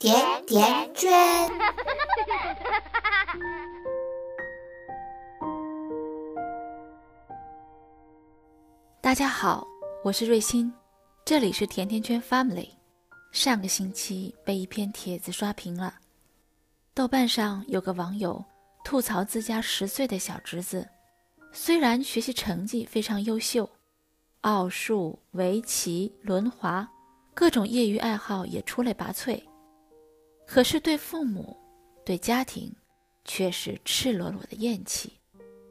甜甜圈。大家好，我是瑞欣，这里是甜甜圈 Family。上个星期被一篇帖子刷屏了，豆瓣上有个网友吐槽自家十岁的小侄子，虽然学习成绩非常优秀，奥数、围棋、轮滑，各种业余爱好也出类拔萃，可是对父母、对家庭，却是赤裸裸的厌弃，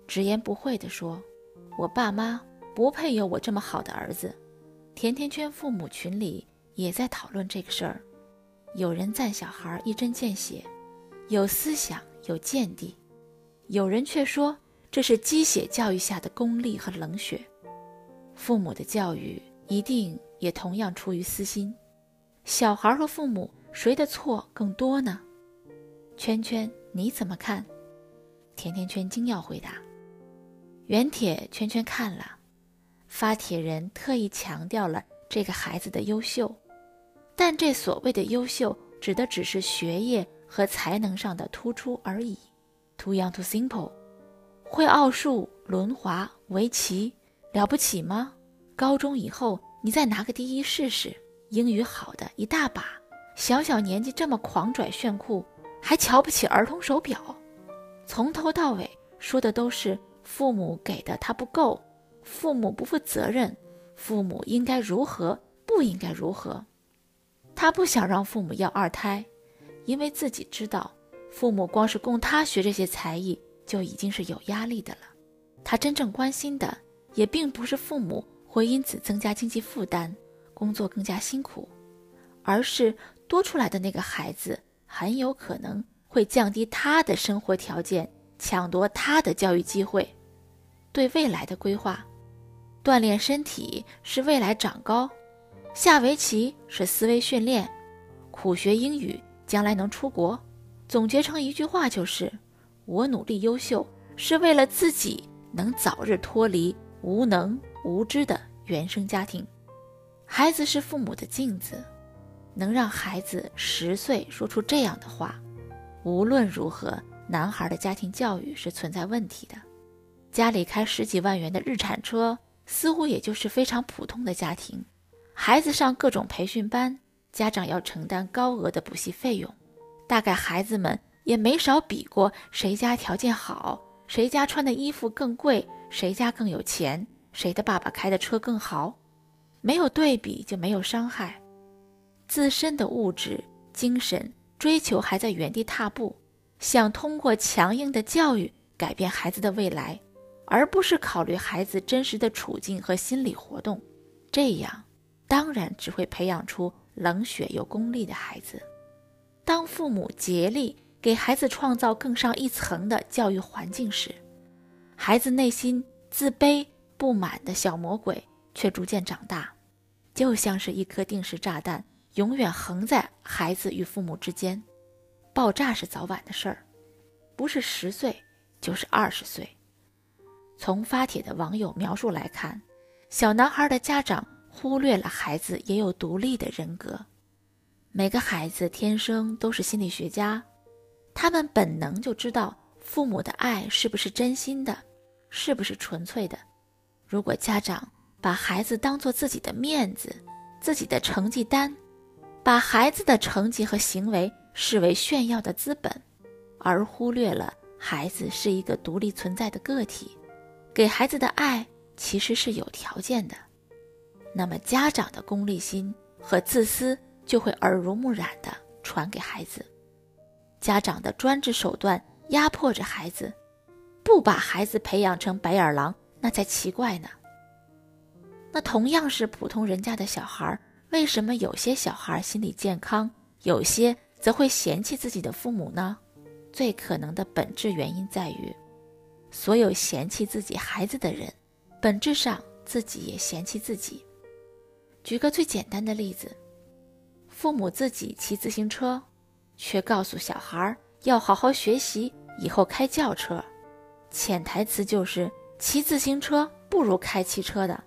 直言不讳地说：“我爸妈。”不配有我这么好的儿子。甜甜圈父母群里也在讨论这个事儿，有人赞小孩一针见血，有思想有见地；有人却说这是鸡血教育下的功利和冷血。父母的教育一定也同样出于私心，小孩和父母谁的错更多呢？圈圈你怎么看？甜甜圈惊要回答。原帖圈圈看了。发帖人特意强调了这个孩子的优秀，但这所谓的优秀，指的只是学业和才能上的突出而已。Too young, too simple。会奥数、轮滑、围棋，了不起吗？高中以后你再拿个第一试试。英语好的一大把，小小年纪这么狂拽炫酷，还瞧不起儿童手表。从头到尾说的都是父母给的他不够。父母不负责任，父母应该如何，不应该如何？他不想让父母要二胎，因为自己知道，父母光是供他学这些才艺就已经是有压力的了。他真正关心的，也并不是父母会因此增加经济负担，工作更加辛苦，而是多出来的那个孩子很有可能会降低他的生活条件，抢夺他的教育机会，对未来的规划。锻炼身体是未来长高，下围棋是思维训练，苦学英语将来能出国。总结成一句话就是：我努力优秀是为了自己能早日脱离无能无知的原生家庭。孩子是父母的镜子，能让孩子十岁说出这样的话，无论如何，男孩的家庭教育是存在问题的。家里开十几万元的日产车。似乎也就是非常普通的家庭，孩子上各种培训班，家长要承担高额的补习费用。大概孩子们也没少比过谁家条件好，谁家穿的衣服更贵，谁家更有钱，谁的爸爸开的车更豪。没有对比就没有伤害，自身的物质、精神追求还在原地踏步，想通过强硬的教育改变孩子的未来。而不是考虑孩子真实的处境和心理活动，这样当然只会培养出冷血又功利的孩子。当父母竭力给孩子创造更上一层的教育环境时，孩子内心自卑不满的小魔鬼却逐渐长大，就像是一颗定时炸弹，永远横在孩子与父母之间。爆炸是早晚的事儿，不是十岁就是二十岁。从发帖的网友描述来看，小男孩的家长忽略了孩子也有独立的人格。每个孩子天生都是心理学家，他们本能就知道父母的爱是不是真心的，是不是纯粹的。如果家长把孩子当做自己的面子、自己的成绩单，把孩子的成绩和行为视为炫耀的资本，而忽略了孩子是一个独立存在的个体。给孩子的爱其实是有条件的，那么家长的功利心和自私就会耳濡目染地传给孩子。家长的专制手段压迫着孩子，不把孩子培养成白眼狼，那才奇怪呢。那同样是普通人家的小孩，为什么有些小孩心理健康，有些则会嫌弃自己的父母呢？最可能的本质原因在于。所有嫌弃自己孩子的人，本质上自己也嫌弃自己。举个最简单的例子，父母自己骑自行车，却告诉小孩要好好学习，以后开轿车。潜台词就是骑自行车不如开汽车的。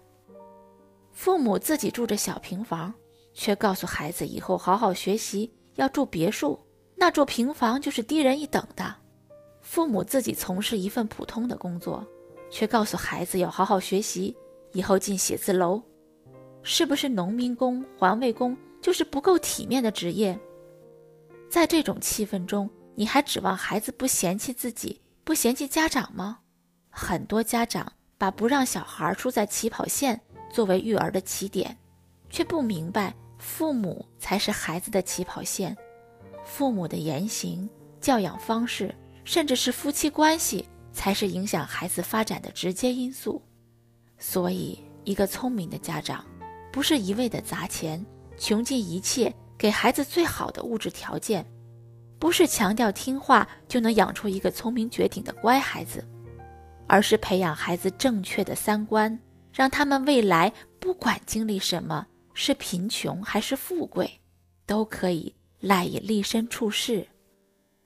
父母自己住着小平房，却告诉孩子以后好好学习，要住别墅，那住平房就是低人一等的。父母自己从事一份普通的工作，却告诉孩子要好好学习，以后进写字楼。是不是农民工、环卫工就是不够体面的职业？在这种气氛中，你还指望孩子不嫌弃自己、不嫌弃家长吗？很多家长把不让小孩输在起跑线作为育儿的起点，却不明白父母才是孩子的起跑线，父母的言行、教养方式，甚至是夫妻关系，才是影响孩子发展的直接因素。所以，一个聪明的家长。不是一味的砸钱，穷尽一切给孩子最好的物质条件，不是强调听话就能养出一个聪明绝顶的乖孩子，而是培养孩子正确的三观，让他们未来不管经历什么，是贫穷还是富贵，都可以赖以立身处世。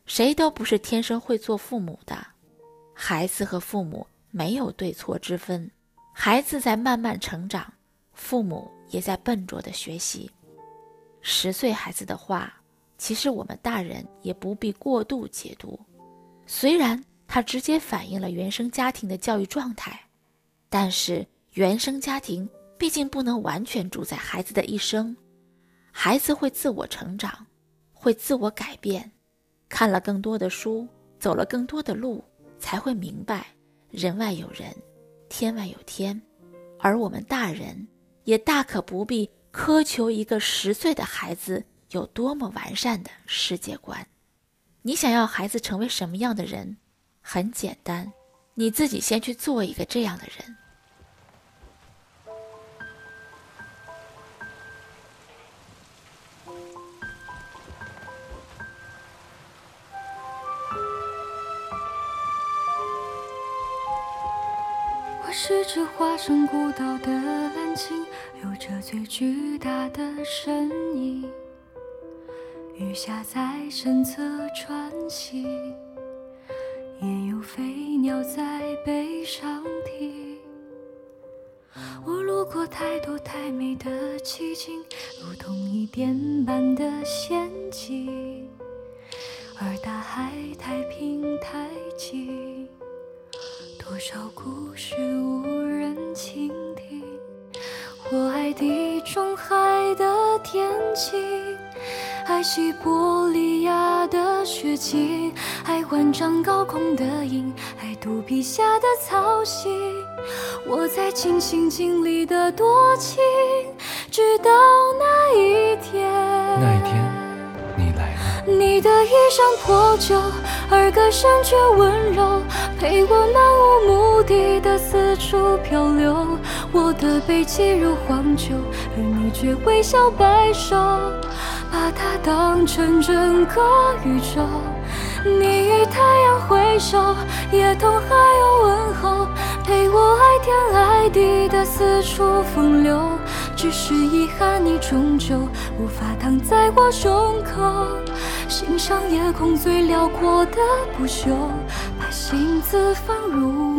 谁都不是天生会做父母的，孩子和父母没有对错之分，孩子在慢慢成长，父母。也在笨拙的学习。十岁孩子的话，其实我们大人也不必过度解读。虽然它直接反映了原生家庭的教育状态，但是原生家庭毕竟不能完全主宰孩子的一生。孩子会自我成长，会自我改变，看了更多的书，走了更多的路，才会明白人外有人，天外有天。而我们大人。也大可不必苛求一个十岁的孩子有多么完善的世界观。你想要孩子成为什么样的人？很简单，你自己先去做一个这样的人。是只化身孤岛的蓝鲸。有着最巨大的身影，鱼虾在身侧穿行，也有飞鸟在背上停。我路过太多太美的奇景，如同一点般的仙境，而大海太平太静，多少故事无人倾听。我爱地中海的天晴，爱西伯利亚的雪景，爱万丈高空的鹰，爱肚皮下的草心。我在尽心尽力的多情，直到那一天。那一天，你的衣衫破旧，而歌声却温柔，陪我漫无目的的四处漂流。我的背脊如荒丘，而你却微笑摆首，把它当成整个宇宙。你与太阳挥手，也同海鸥问候，陪我爱天爱地的四处风流。只是遗憾，你终究无法躺在我胸口，欣赏夜空最辽阔的不朽，把心字放入。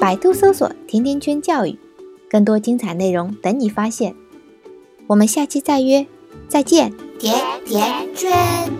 百度搜索“甜甜圈教育”，更多精彩内容等你发现。我们下期再约，再见，甜甜圈。